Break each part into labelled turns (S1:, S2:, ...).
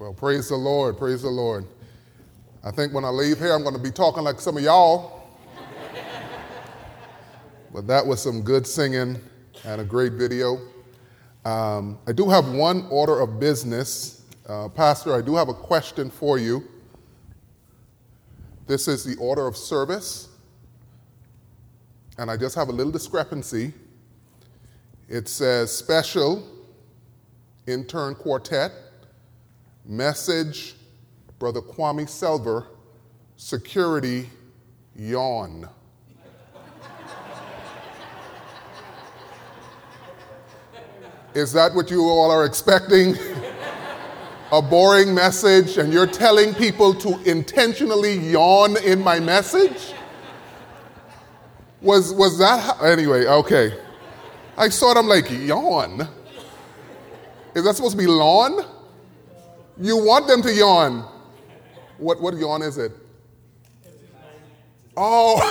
S1: Well, praise the Lord, praise the Lord. I think when I leave here, I'm going to be talking like some of y'all. but that was some good singing and a great video. Um, I do have one order of business. Uh, Pastor, I do have a question for you. This is the order of service, and I just have a little discrepancy. It says special intern quartet, message, Brother Kwame Selver, security, yawn. Is that what you all are expecting? a boring message, and you're telling people to intentionally yawn in my message? Was, was that how, anyway? Okay. I saw it, I'm like, yawn? Is that supposed to be lawn? You want them to yawn. What, what yawn is it? Oh.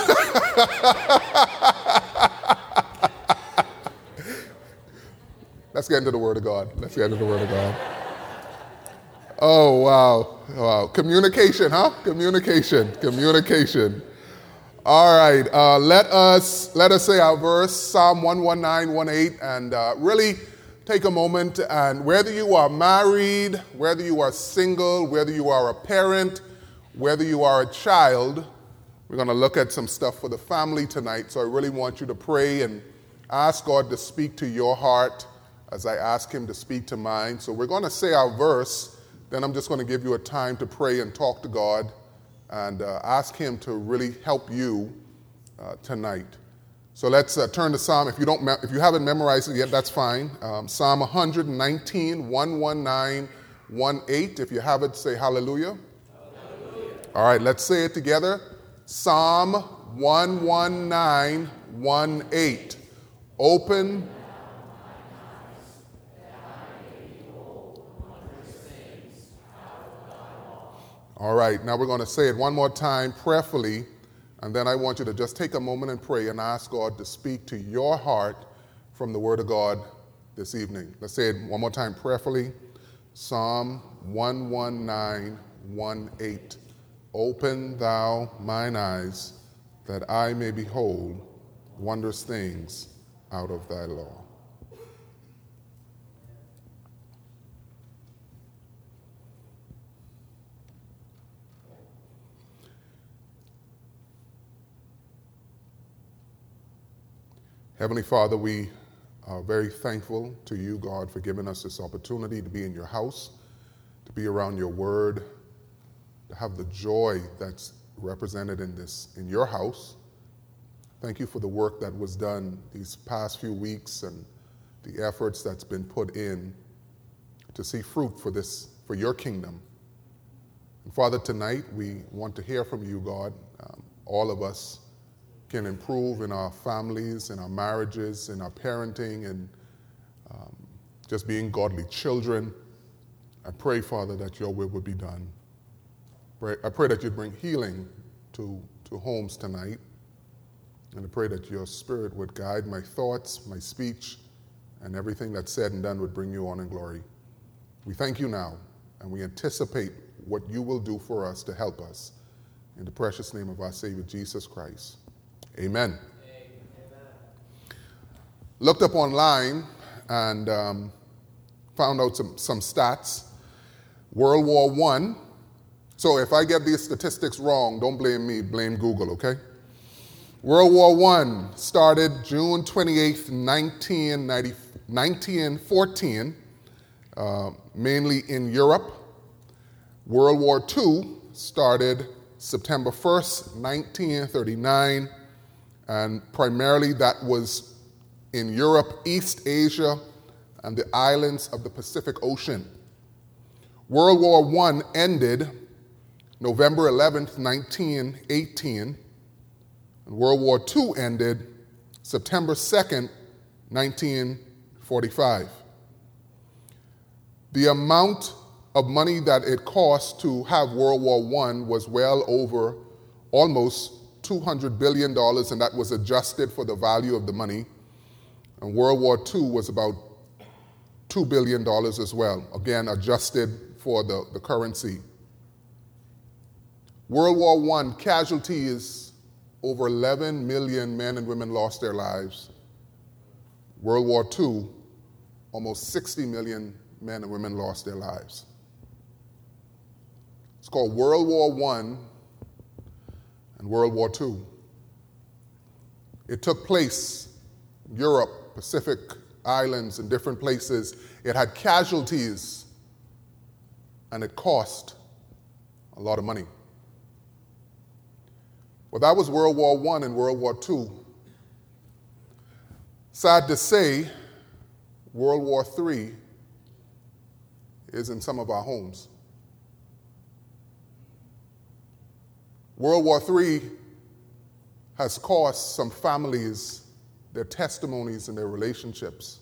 S1: Let's get into the Word of God. Let's get into the Word of God. Oh, wow. Wow. Communication, huh? Communication. Communication. All right. Uh, let us let us say our verse, Psalm 119, 18, and uh, really take a moment and whether you are married, whether you are single, whether you are a parent, whether you are a child, we're going to look at some stuff for the family tonight. So I really want you to pray and ask God to speak to your heart as I ask Him to speak to mine. So we're going to say our verse, then I'm just going to give you a time to pray and talk to God and uh, ask Him to really help you uh, tonight. So let's uh, turn to Psalm. If you, don't me- if you haven't memorized it yet, that's fine. Um, Psalm 119, 119, 18. If you have it, say hallelujah. hallelujah. All right, let's say it together. Psalm 119, 18. Open. All right, now we're going to say it one more time prayerfully. And then I want you to just take a moment and pray and ask God to speak to your heart from the Word of God this evening. Let's say it one more time prayerfully. Psalm 119, 18. Open thou mine eyes that I may behold wondrous things out of thy law. Heavenly Father, we are very thankful to you, God, for giving us this opportunity to be in your house, to be around your word, to have the joy that's represented in this, in your house. Thank you for the work that was done these past few weeks and the efforts that's been put in to see fruit for this, for your kingdom. And Father, tonight we want to hear from you, God, um, all of us can improve in our families, in our marriages, in our parenting, and um, just being godly children. I pray, Father, that your will would be done. I pray that you'd bring healing to, to homes tonight. And I pray that your spirit would guide my thoughts, my speech, and everything that's said and done would bring you on in glory. We thank you now, and we anticipate what you will do for us to help us. In the precious name of our Savior, Jesus Christ. Amen. Amen. Looked up online and um, found out some, some stats. World War I. So if I get these statistics wrong, don't blame me, blame Google, okay? World War I started June 28, 1914, uh, mainly in Europe. World War II started September 1st, 1939 and primarily that was in Europe, East Asia, and the islands of the Pacific Ocean. World War I ended November 11, 1918, and World War II ended September 2nd, 1945. The amount of money that it cost to have World War I was well over almost $200 billion, and that was adjusted for the value of the money. And World War II was about $2 billion as well, again, adjusted for the, the currency. World War I casualties, over 11 million men and women lost their lives. World War II, almost 60 million men and women lost their lives. It's called World War I and World War II. It took place Europe, Pacific Islands, and different places. It had casualties and it cost a lot of money. Well, that was World War I and World War II. Sad to say, World War III is in some of our homes. World War III has cost some families their testimonies and their relationships.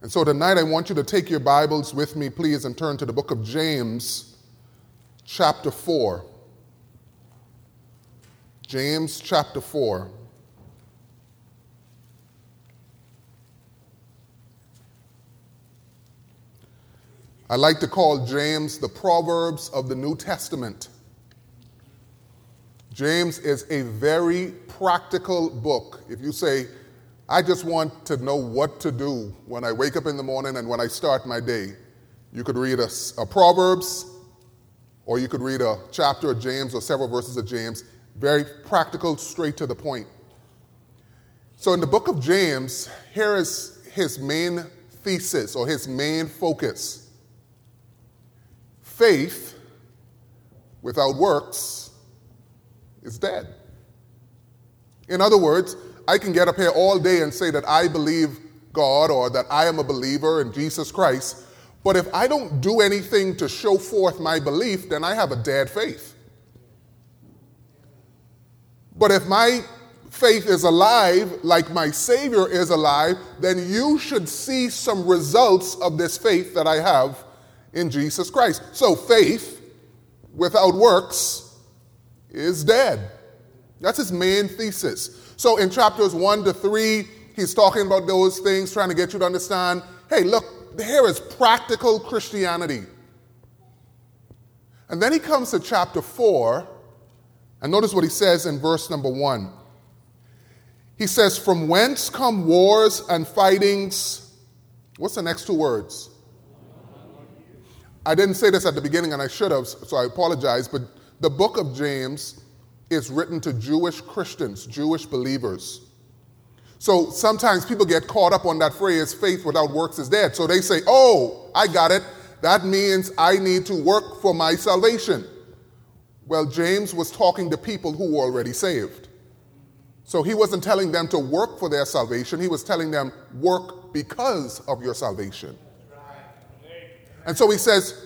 S1: And so tonight I want you to take your Bibles with me, please, and turn to the book of James, chapter 4. James chapter 4. I like to call James the Proverbs of the New Testament. James is a very practical book. If you say, I just want to know what to do when I wake up in the morning and when I start my day, you could read a, a Proverbs or you could read a chapter of James or several verses of James. Very practical, straight to the point. So in the book of James, here is his main thesis or his main focus faith without works is dead. In other words, I can get up here all day and say that I believe God or that I am a believer in Jesus Christ, but if I don't do anything to show forth my belief, then I have a dead faith. But if my faith is alive, like my Savior is alive, then you should see some results of this faith that I have in Jesus Christ. So faith without works is dead. That's his main thesis. So in chapters 1 to 3, he's talking about those things, trying to get you to understand hey, look, here is practical Christianity. And then he comes to chapter 4, and notice what he says in verse number 1. He says, From whence come wars and fightings? What's the next two words? I didn't say this at the beginning and I should have, so I apologize, but the book of James is written to Jewish Christians, Jewish believers. So sometimes people get caught up on that phrase, faith without works is dead. So they say, oh, I got it. That means I need to work for my salvation. Well, James was talking to people who were already saved. So he wasn't telling them to work for their salvation, he was telling them, work because of your salvation. And so he says,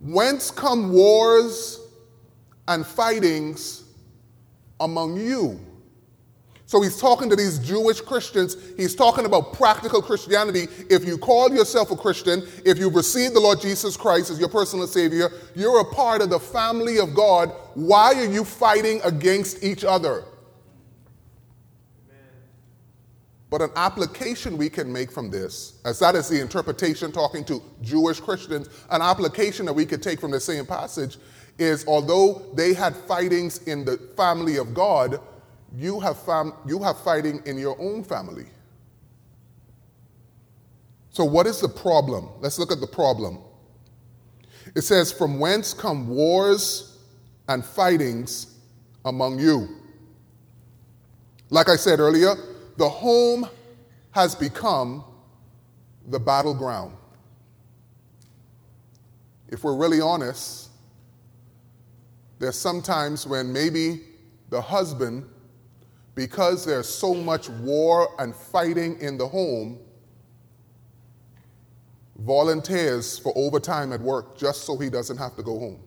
S1: Whence come wars and fightings among you? So he's talking to these Jewish Christians. He's talking about practical Christianity. If you call yourself a Christian, if you've received the Lord Jesus Christ as your personal Savior, you're a part of the family of God. Why are you fighting against each other? But an application we can make from this, as that is the interpretation talking to Jewish Christians, an application that we could take from the same passage is although they had fightings in the family of God, you have, fam- you have fighting in your own family. So, what is the problem? Let's look at the problem. It says, From whence come wars and fightings among you? Like I said earlier, the home has become the battleground. If we're really honest, there's sometimes when maybe the husband, because there's so much war and fighting in the home, volunteers for overtime at work just so he doesn't have to go home.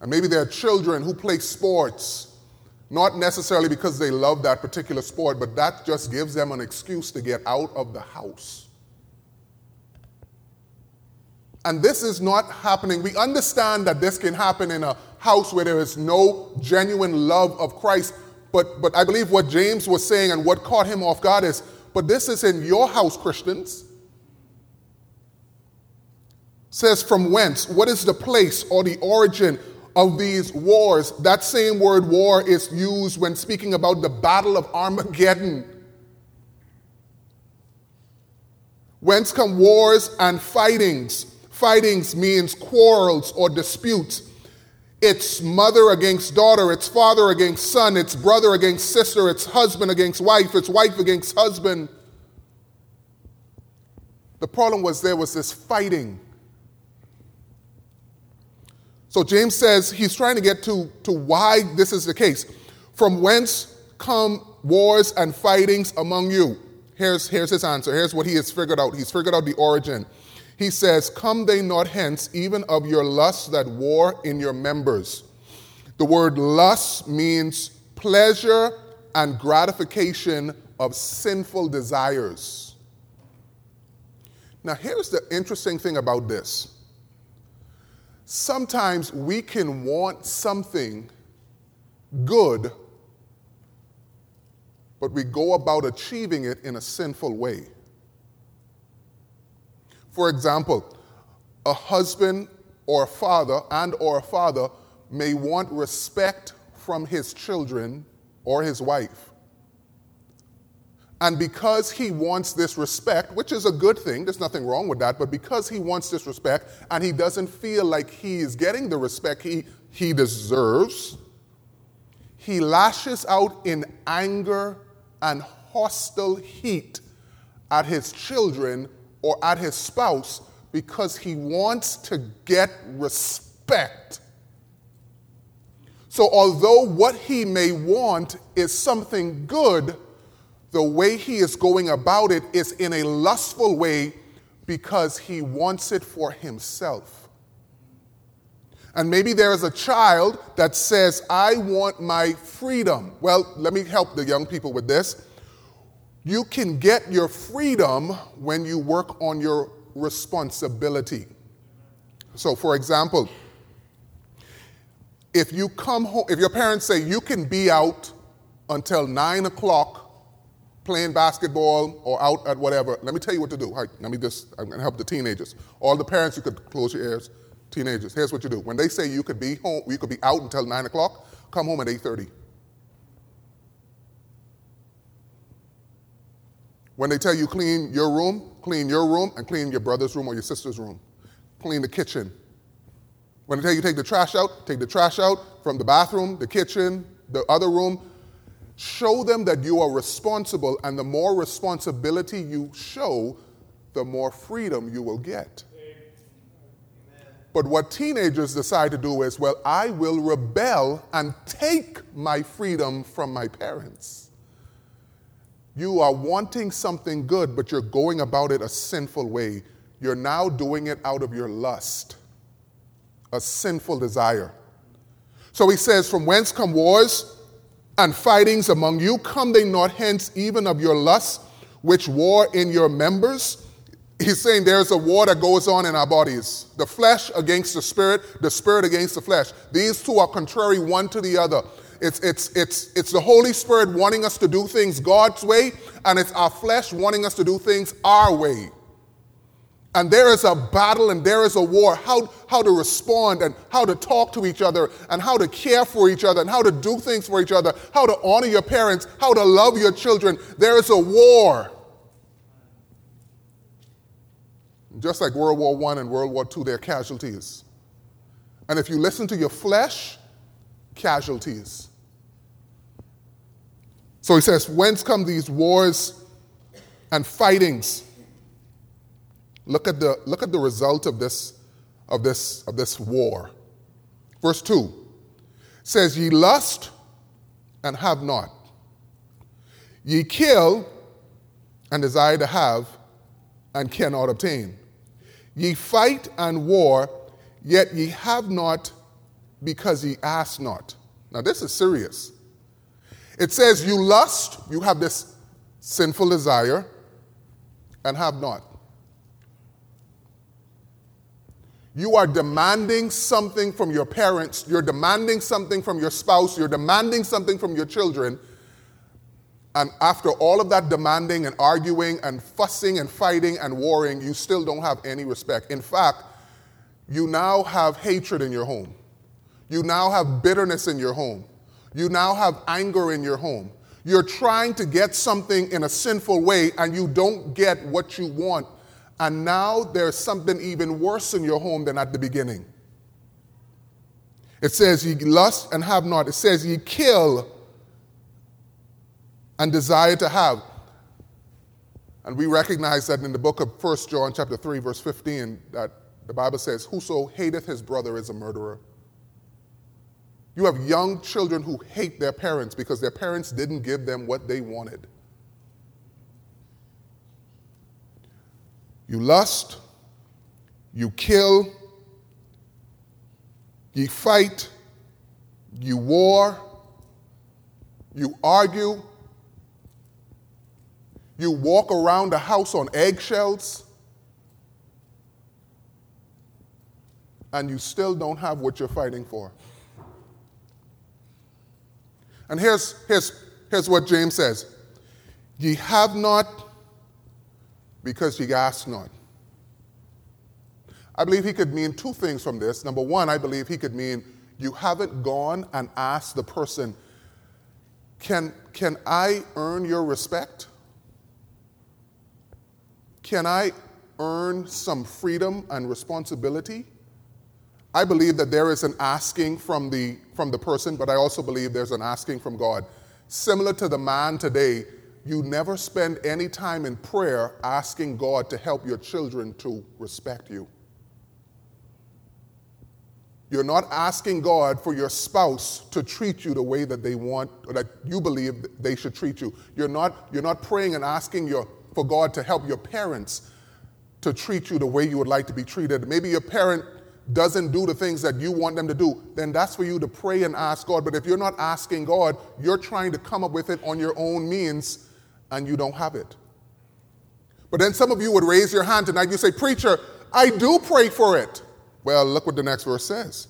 S1: And maybe there are children who play sports not necessarily because they love that particular sport, but that just gives them an excuse to get out of the house. And this is not happening. We understand that this can happen in a house where there is no genuine love of Christ. But, but I believe what James was saying and what caught him off guard is but this is in your house, Christians. Says from whence? What is the place or the origin of these wars? That same word war is used when speaking about the Battle of Armageddon. Whence come wars and fightings? Fightings means quarrels or disputes. It's mother against daughter, it's father against son, it's brother against sister, it's husband against wife, it's wife against husband. The problem was there was this fighting. So James says he's trying to get to, to why this is the case. From whence come wars and fightings among you? Here's, here's his answer. Here's what he has figured out. He's figured out the origin. He says, Come they not hence, even of your lusts that war in your members. The word lust means pleasure and gratification of sinful desires. Now, here's the interesting thing about this. Sometimes we can want something good but we go about achieving it in a sinful way. For example, a husband or a father and or a father may want respect from his children or his wife. And because he wants this respect, which is a good thing, there's nothing wrong with that, but because he wants this respect and he doesn't feel like he is getting the respect he, he deserves, he lashes out in anger and hostile heat at his children or at his spouse because he wants to get respect. So, although what he may want is something good, the way he is going about it is in a lustful way because he wants it for himself. And maybe there is a child that says, I want my freedom. Well, let me help the young people with this. You can get your freedom when you work on your responsibility. So, for example, if you come home, if your parents say you can be out until nine o'clock playing basketball or out at whatever, let me tell you what to do. Right, let me just, I'm gonna help the teenagers. All the parents, you could close your ears teenagers, here's what you do. When they say you could be home, you could be out until nine o'clock, come home at 8:30. When they tell you clean your room, clean your room and clean your brother's room or your sister's room. Clean the kitchen. When they tell you take the trash out, take the trash out from the bathroom, the kitchen, the other room. Show them that you are responsible, and the more responsibility you show, the more freedom you will get. But what teenagers decide to do is, well, I will rebel and take my freedom from my parents. You are wanting something good, but you're going about it a sinful way. You're now doing it out of your lust, a sinful desire. So he says, From whence come wars and fightings among you? Come they not hence even of your lust, which war in your members? he's saying there's a war that goes on in our bodies the flesh against the spirit, the spirit against the flesh. These two are contrary one to the other. It's, it's, it's, it's the Holy Spirit wanting us to do things God's way, and it's our flesh wanting us to do things our way. And there is a battle and there is a war how, how to respond and how to talk to each other and how to care for each other and how to do things for each other, how to honor your parents, how to love your children. There is a war. Just like World War I and World War II, there are casualties. And if you listen to your flesh, casualties. So he says, Whence come these wars and fightings? Look at the, look at the result of this, of, this, of this war. Verse 2 says, Ye lust and have not. Ye kill and desire to have and cannot obtain. Ye fight and war, yet ye have not because ye ask not. Now, this is serious. It says, You lust, you have this sinful desire, and have not. You are demanding something from your parents, you're demanding something from your spouse, you're demanding something from your children, And after all of that demanding and arguing and fussing and fighting and warring, you still don't have any respect. In fact, you now have hatred in your home. You now have bitterness in your home. You now have anger in your home. You're trying to get something in a sinful way and you don't get what you want. And now there's something even worse in your home than at the beginning. It says, Ye lust and have not. It says, Ye kill and desire to have. And we recognize that in the book of 1 John chapter 3 verse 15 that the Bible says whoso hateth his brother is a murderer. You have young children who hate their parents because their parents didn't give them what they wanted. You lust, you kill, you fight, you war, you argue, you walk around the house on eggshells, and you still don't have what you're fighting for. And here's, here's, here's what James says Ye have not because ye ask not. I believe he could mean two things from this. Number one, I believe he could mean you haven't gone and asked the person, Can, can I earn your respect? Can I earn some freedom and responsibility? I believe that there is an asking from the, from the person, but I also believe there's an asking from God. Similar to the man today, you never spend any time in prayer asking God to help your children to respect you. You're not asking God for your spouse to treat you the way that they want or that you believe they should treat you. You're not, you're not praying and asking your for God to help your parents to treat you the way you would like to be treated. Maybe your parent doesn't do the things that you want them to do, then that's for you to pray and ask God. But if you're not asking God, you're trying to come up with it on your own means and you don't have it. But then some of you would raise your hand tonight. You say, Preacher, I do pray for it. Well, look what the next verse says.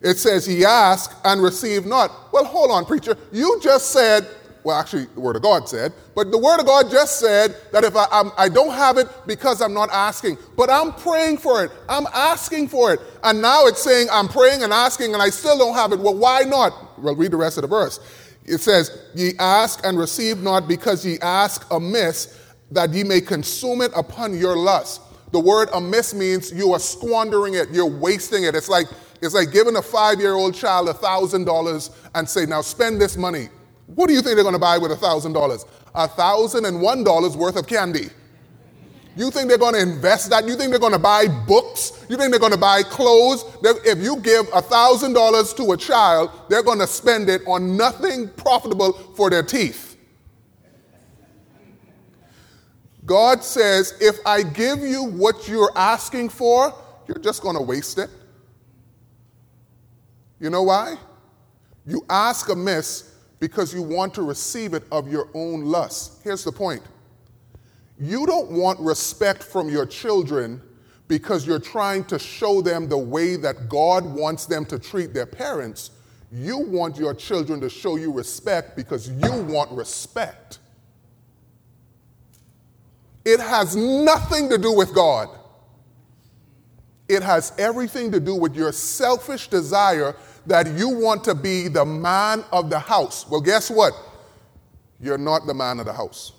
S1: It says, He asked and received not. Well, hold on, preacher. You just said well, actually, the Word of God said, but the Word of God just said that if I, I'm, I do not have it because I'm not asking, but I'm praying for it, I'm asking for it. And now it's saying I'm praying and asking and I still don't have it. Well, why not? Well, read the rest of the verse. It says, Ye ask and receive not because ye ask amiss, that ye may consume it upon your lust. The word amiss means you are squandering it, you're wasting it. It's like, it's like giving a five year old child a $1,000 and say, Now spend this money. What do you think they're going to buy with $1,000? $1,001 worth of candy. You think they're going to invest that? You think they're going to buy books? You think they're going to buy clothes? If you give $1,000 to a child, they're going to spend it on nothing profitable for their teeth. God says, if I give you what you're asking for, you're just going to waste it. You know why? You ask amiss because you want to receive it of your own lust. Here's the point you don't want respect from your children because you're trying to show them the way that God wants them to treat their parents. You want your children to show you respect because you want respect. It has nothing to do with God. It has everything to do with your selfish desire that you want to be the man of the house. Well, guess what? You're not the man of the house.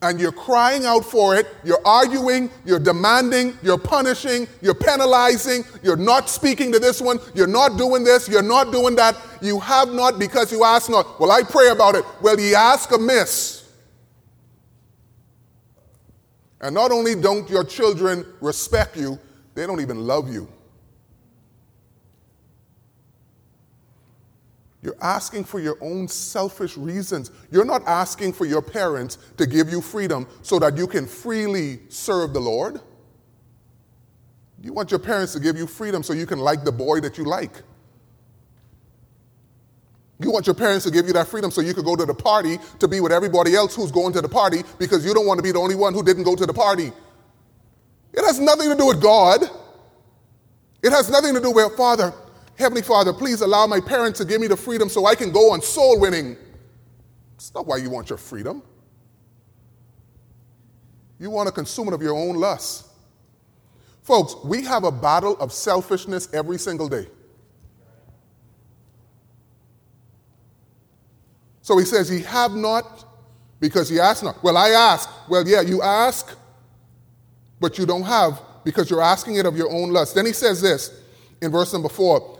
S1: And you're crying out for it, you're arguing, you're demanding, you're punishing, you're penalizing, you're not speaking to this one, you're not doing this, you're not doing that. You have not because you ask not. Well, I pray about it. Well, you ask amiss. And not only don't your children respect you, they don't even love you. You're asking for your own selfish reasons. You're not asking for your parents to give you freedom so that you can freely serve the Lord. You want your parents to give you freedom so you can like the boy that you like. You want your parents to give you that freedom so you could go to the party to be with everybody else who's going to the party because you don't want to be the only one who didn't go to the party. It has nothing to do with God. It has nothing to do with, Father, Heavenly Father, please allow my parents to give me the freedom so I can go on soul winning. It's not why you want your freedom. You want to consume it of your own lust. Folks, we have a battle of selfishness every single day. So he says, Ye have not because ye ask not. Well, I ask. Well, yeah, you ask, but you don't have because you're asking it of your own lust. Then he says this in verse number four.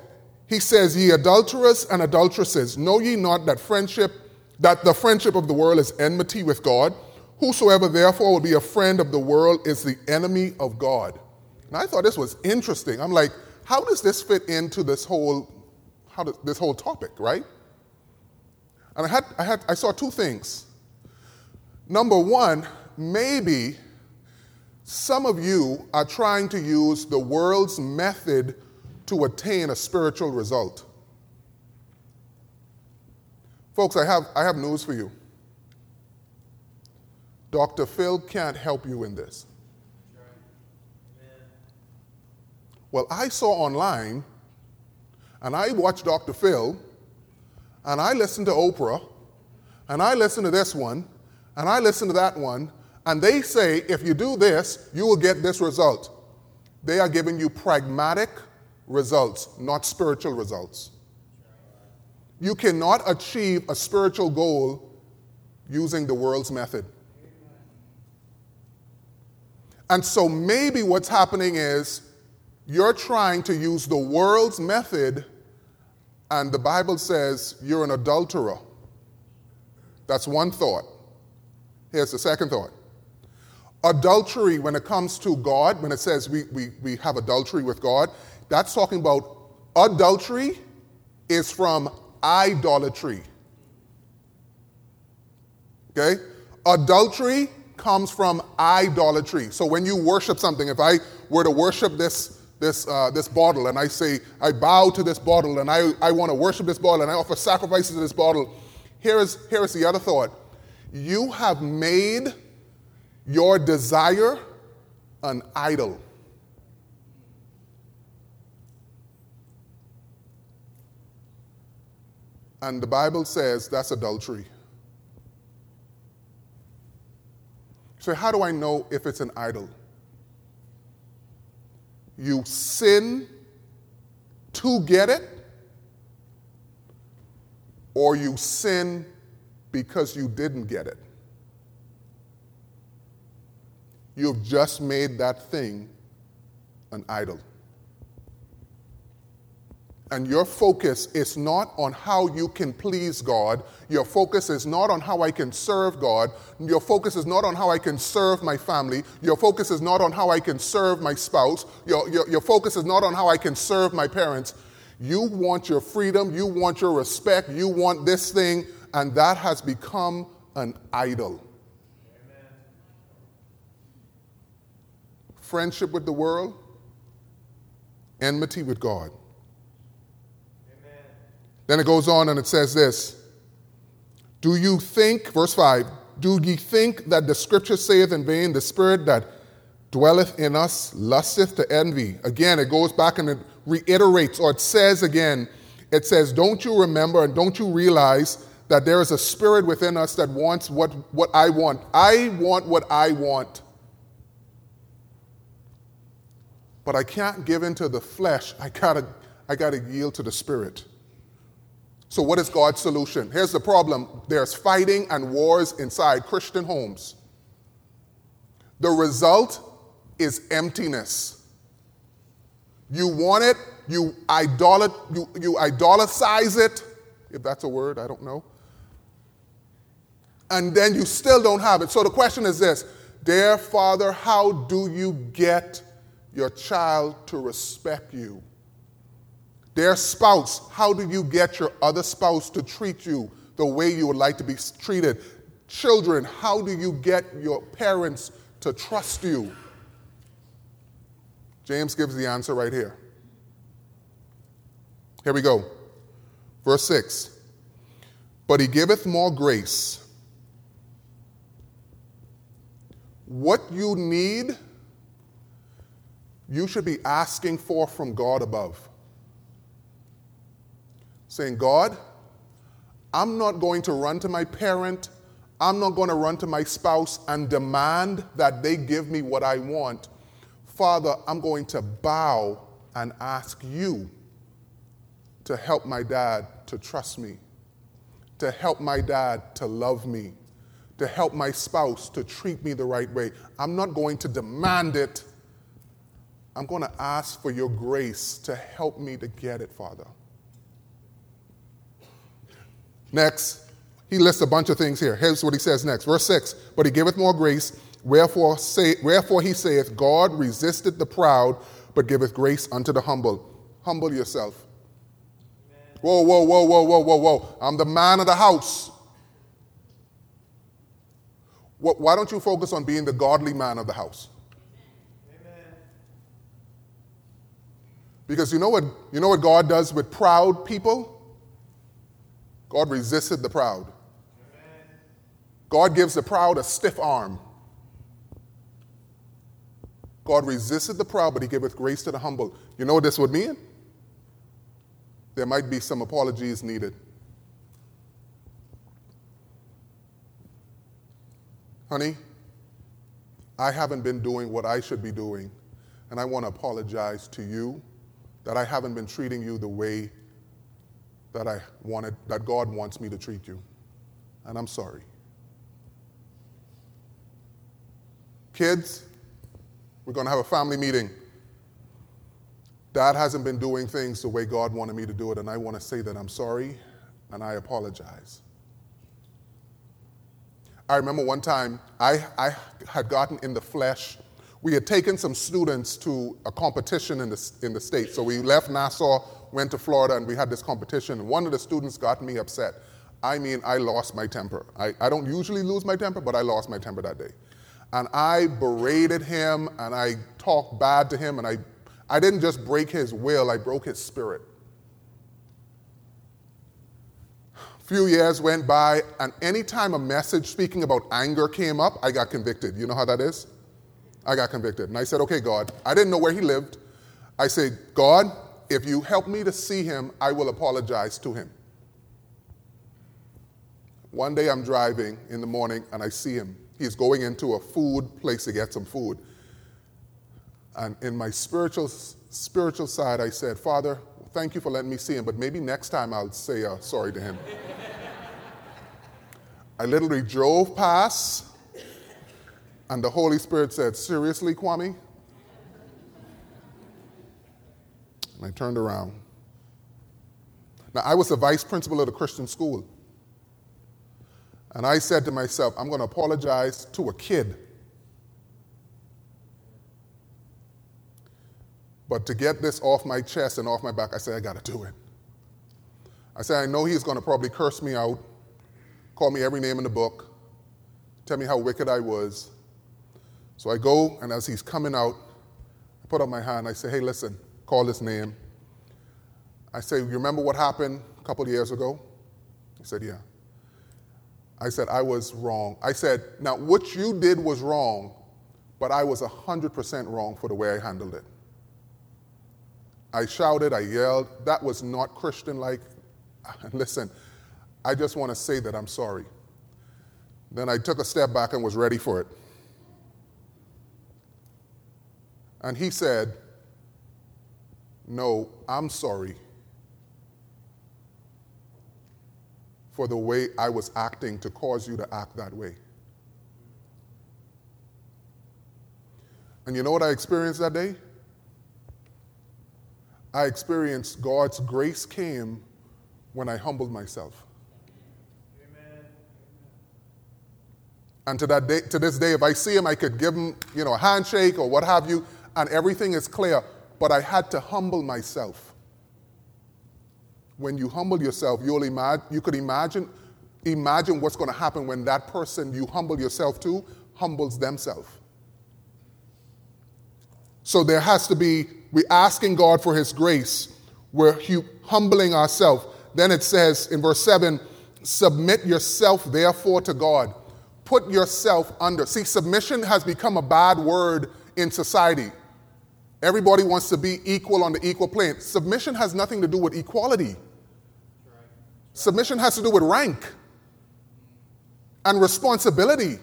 S1: He says, Ye adulterers and adulteresses, know ye not that friendship, that the friendship of the world is enmity with God? Whosoever therefore will be a friend of the world is the enemy of God. And I thought this was interesting. I'm like, how does this fit into this whole, how does, this whole topic, right? And I had, I had, I saw two things. Number one, maybe some of you are trying to use the world's method to attain a spiritual result. Folks, I have, I have news for you. Dr. Phil can't help you in this. Well, I saw online, and I watched Dr. Phil, and I listened to Oprah, and I listened to this one, and I listened to that one, and they say if you do this, you will get this result. They are giving you pragmatic results, not spiritual results. You cannot achieve a spiritual goal using the world's method. And so maybe what's happening is you're trying to use the world's method, and the Bible says you're an adulterer. That's one thought. Here's the second thought. Adultery, when it comes to God, when it says we, we, we have adultery with God, that's talking about adultery is from idolatry. Okay? Adultery comes from idolatry. So when you worship something, if I were to worship this, this, uh, this bottle and I say, I bow to this bottle and I, I want to worship this bottle and I offer sacrifices to this bottle, here is, here is the other thought. You have made your desire an idol. And the Bible says that's adultery. So, how do I know if it's an idol? You sin to get it, or you sin because you didn't get it. You've just made that thing an idol. And your focus is not on how you can please God. Your focus is not on how I can serve God. Your focus is not on how I can serve my family. Your focus is not on how I can serve my spouse. Your, your, your focus is not on how I can serve my parents. You want your freedom. You want your respect. You want this thing. And that has become an idol. Friendship with the world, enmity with God. Then it goes on and it says this Do you think, verse 5, do ye think that the scripture saith in vain, the spirit that dwelleth in us lusteth to envy? Again, it goes back and it reiterates, or it says again, it says, Don't you remember and don't you realize that there is a spirit within us that wants what, what I want? I want what I want. But I can't give into the flesh. I gotta, I gotta yield to the spirit. So, what is God's solution? Here's the problem there's fighting and wars inside Christian homes. The result is emptiness. You want it, you, idolat, you, you idolatrize it, if that's a word, I don't know. And then you still don't have it. So the question is this Dear Father, how do you get your child to respect you? Their spouse, how do you get your other spouse to treat you the way you would like to be treated? Children, how do you get your parents to trust you? James gives the answer right here. Here we go. Verse 6 But he giveth more grace. What you need, you should be asking for from God above. Saying, God, I'm not going to run to my parent, I'm not going to run to my spouse and demand that they give me what I want. Father, I'm going to bow and ask you to help my dad to trust me, to help my dad to love me, to help my spouse to treat me the right way. I'm not going to demand it. I'm going to ask for your grace to help me to get it, Father. Next, he lists a bunch of things here. Here's what he says next. Verse 6 But he giveth more grace, wherefore, say, wherefore he saith, God resisteth the proud, but giveth grace unto the humble. Humble yourself. Whoa, whoa, whoa, whoa, whoa, whoa, whoa. I'm the man of the house. Why don't you focus on being the godly man of the house? Because you know what, you know what God does with proud people? God resisted the proud. God gives the proud a stiff arm. God resisted the proud, but he giveth grace to the humble. You know what this would mean? There might be some apologies needed. Honey, I haven't been doing what I should be doing, and I want to apologize to you that I haven't been treating you the way that I wanted, that God wants me to treat you. And I'm sorry. Kids, we're going to have a family meeting. Dad hasn't been doing things the way God wanted me to do it, and I want to say that I'm sorry and I apologize. I remember one time I, I had gotten in the flesh. We had taken some students to a competition in the, in the States. So we left Nassau, went to Florida, and we had this competition. One of the students got me upset. I mean, I lost my temper. I, I don't usually lose my temper, but I lost my temper that day. And I berated him and I talked bad to him, and I, I didn't just break his will, I broke his spirit. A few years went by, and anytime a message speaking about anger came up, I got convicted. You know how that is? I got convicted. And I said, okay, God, I didn't know where he lived. I said, God, if you help me to see him, I will apologize to him. One day I'm driving in the morning and I see him. He's going into a food place to get some food. And in my spiritual, spiritual side, I said, Father, thank you for letting me see him, but maybe next time I'll say uh, sorry to him. I literally drove past, and the Holy Spirit said, Seriously, Kwame? And I turned around. Now, I was the vice principal of the Christian school. And I said to myself, I'm going to apologize to a kid. But to get this off my chest and off my back, I said, I got to do it. I said, I know he's going to probably curse me out call me every name in the book, tell me how wicked I was. So I go, and as he's coming out, I put up my hand. I say, hey, listen, call his name. I say, you remember what happened a couple of years ago? He said, yeah. I said, I was wrong. I said, now what you did was wrong, but I was 100% wrong for the way I handled it. I shouted, I yelled. That was not Christian like. Listen, I just want to say that I'm sorry. Then I took a step back and was ready for it. And he said, No, I'm sorry for the way I was acting to cause you to act that way. And you know what I experienced that day? I experienced God's grace came when I humbled myself. Amen. And to, that day, to this day, if I see him, I could give him, you know, a handshake or what have you, and everything is clear. But I had to humble myself. When you humble yourself, you'll imagine, you could imagine, imagine what's going to happen when that person you humble yourself to humbles themselves. So there has to be, we're asking God for His grace. We're humbling ourselves. Then it says in verse 7 Submit yourself, therefore, to God put yourself under. See, submission has become a bad word in society. Everybody wants to be equal on the equal plane. Submission has nothing to do with equality. Submission has to do with rank and responsibility.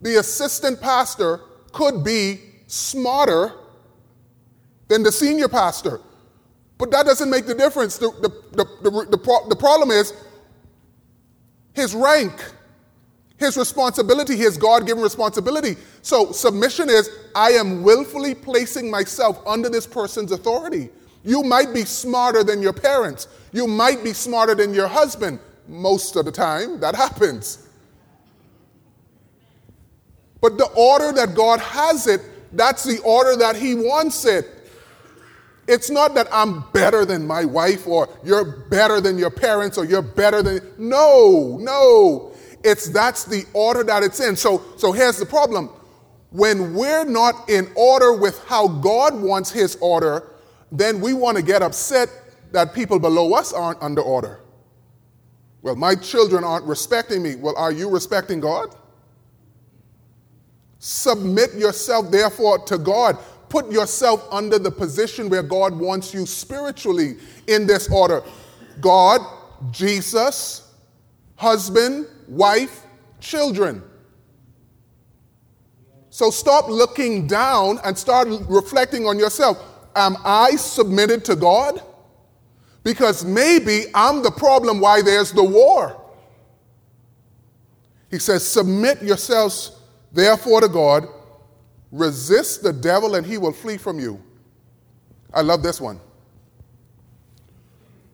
S1: The assistant pastor could be smarter than the senior pastor. But that doesn't make the difference. The, the, the, the, problem is his rank, his responsibility, his God given responsibility. So submission is I am willfully placing myself under this person's authority. You might be smarter than your parents, you might be smarter than your husband. Most of the time, that happens. But the order that God has it, that's the order that He wants it. It's not that I'm better than my wife or you're better than your parents or you're better than no, no. It's that's the order that it's in. So so here's the problem. When we're not in order with how God wants his order, then we want to get upset that people below us aren't under order. Well, my children aren't respecting me. Well, are you respecting God? Submit yourself, therefore, to God put yourself under the position where God wants you spiritually in this order God, Jesus, husband, wife, children. So stop looking down and start reflecting on yourself. Am I submitted to God? Because maybe I'm the problem why there's the war. He says, Submit yourselves therefore to God Resist the devil and he will flee from you. I love this one.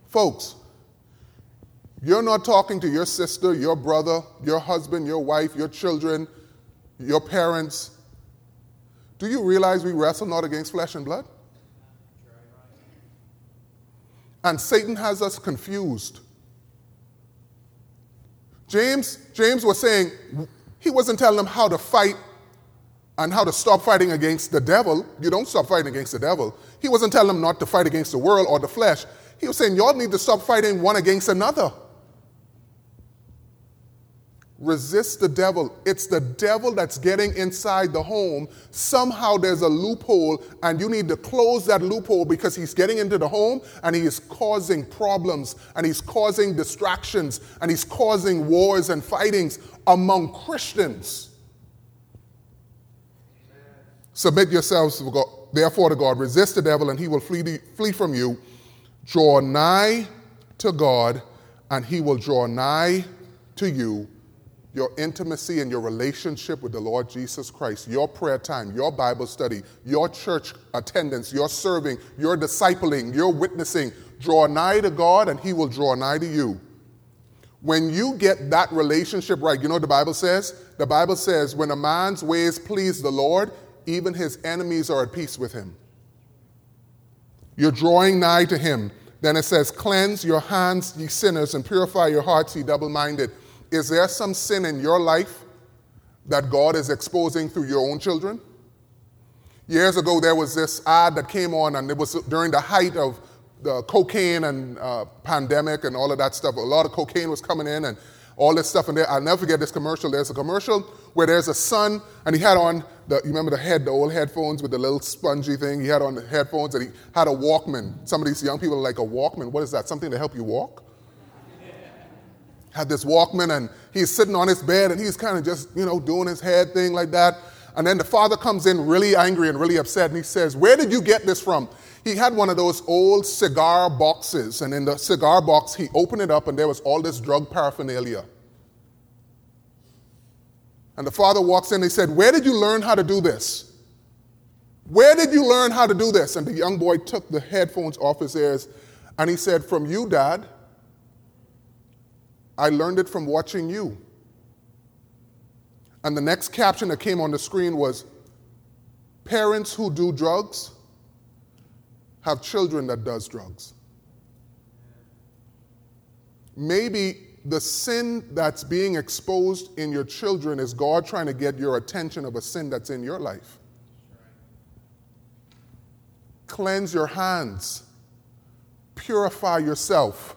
S1: Folks, you're not talking to your sister, your brother, your husband, your wife, your children, your parents. Do you realize we wrestle not against flesh and blood? And Satan has us confused. James, James was saying, he wasn't telling them how to fight and how to stop fighting against the devil. You don't stop fighting against the devil. He wasn't telling them not to fight against the world or the flesh. He was saying, y'all need to stop fighting one against another. Resist the devil. It's the devil that's getting inside the home. Somehow there's a loophole, and you need to close that loophole because he's getting into the home and he is causing problems and he's causing distractions and he's causing wars and fightings among Christians. Submit yourselves, therefore, to God. Resist the devil, and he will flee, flee from you. Draw nigh to God, and he will draw nigh to you. Your intimacy and your relationship with the Lord Jesus Christ, your prayer time, your Bible study, your church attendance, your serving, your discipling, your witnessing. Draw nigh to God, and he will draw nigh to you. When you get that relationship right, you know what the Bible says? The Bible says, when a man's ways please the Lord, even his enemies are at peace with him. You're drawing nigh to him. Then it says, Cleanse your hands, ye sinners, and purify your hearts, ye double minded. Is there some sin in your life that God is exposing through your own children? Years ago, there was this ad that came on, and it was during the height of the cocaine and uh, pandemic and all of that stuff. A lot of cocaine was coming in, and all this stuff. And there, I'll never forget this commercial. There's a commercial where there's a son, and he had on the, you remember the head, the old headphones with the little spongy thing? He had on the headphones, and he had a Walkman. Some of these young people are like, a Walkman? What is that? Something to help you walk? Had this Walkman, and he's sitting on his bed, and he's kind of just, you know, doing his head thing like that. And then the father comes in really angry and really upset, and he says, Where did you get this from? He had one of those old cigar boxes, and in the cigar box, he opened it up, and there was all this drug paraphernalia. And the father walks in and he said, Where did you learn how to do this? Where did you learn how to do this? And the young boy took the headphones off his ears and he said, From you, Dad. I learned it from watching you. And the next caption that came on the screen was Parents who do drugs have children that does drugs. Maybe the sin that's being exposed in your children is God trying to get your attention of a sin that's in your life. Cleanse your hands, purify yourself.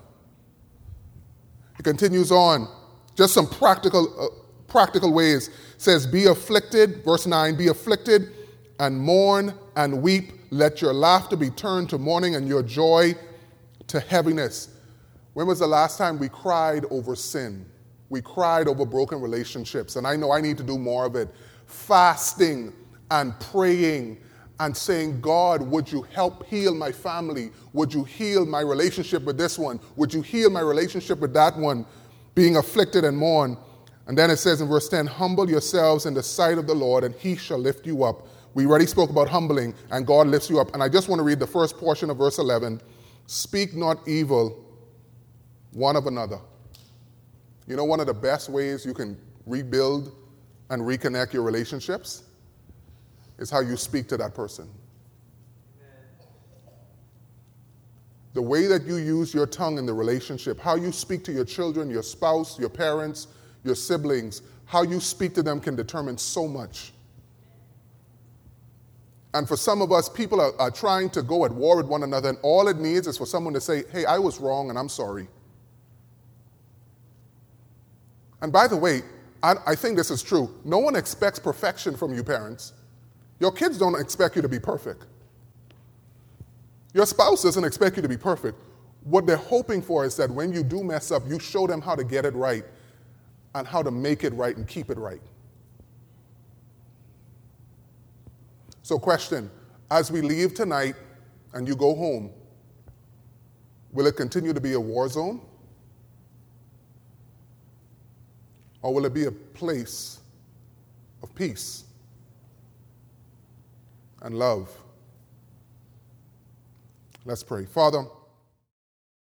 S1: It continues on, just some practical, uh, practical ways. It says, Be afflicted, verse 9, be afflicted and mourn and weep. Let your laughter be turned to mourning and your joy to heaviness. When was the last time we cried over sin? We cried over broken relationships, and I know I need to do more of it. Fasting and praying and saying, God, would you help heal my family? Would you heal my relationship with this one? Would you heal my relationship with that one? Being afflicted and mourn. And then it says in verse 10 Humble yourselves in the sight of the Lord, and he shall lift you up. We already spoke about humbling, and God lifts you up. And I just want to read the first portion of verse 11 Speak not evil one of another. You know, one of the best ways you can rebuild and reconnect your relationships is how you speak to that person. The way that you use your tongue in the relationship, how you speak to your children, your spouse, your parents, your siblings, how you speak to them can determine so much. And for some of us, people are, are, trying to go at war with one another, and all it needs is for someone to say, Hey, I was wrong and I'm sorry. And by the way, I, I think this is true. No one expects perfection from you, parents. Your kids don't expect you to be perfect. Your spouse doesn't expect you to be perfect. What they're hoping for is that when you do mess up, you show them how to get it right and how to make it right and keep it right. So, question as we leave tonight and you go home, will it continue to be a war zone? Or will it be a place of peace and love? Let's pray. Father,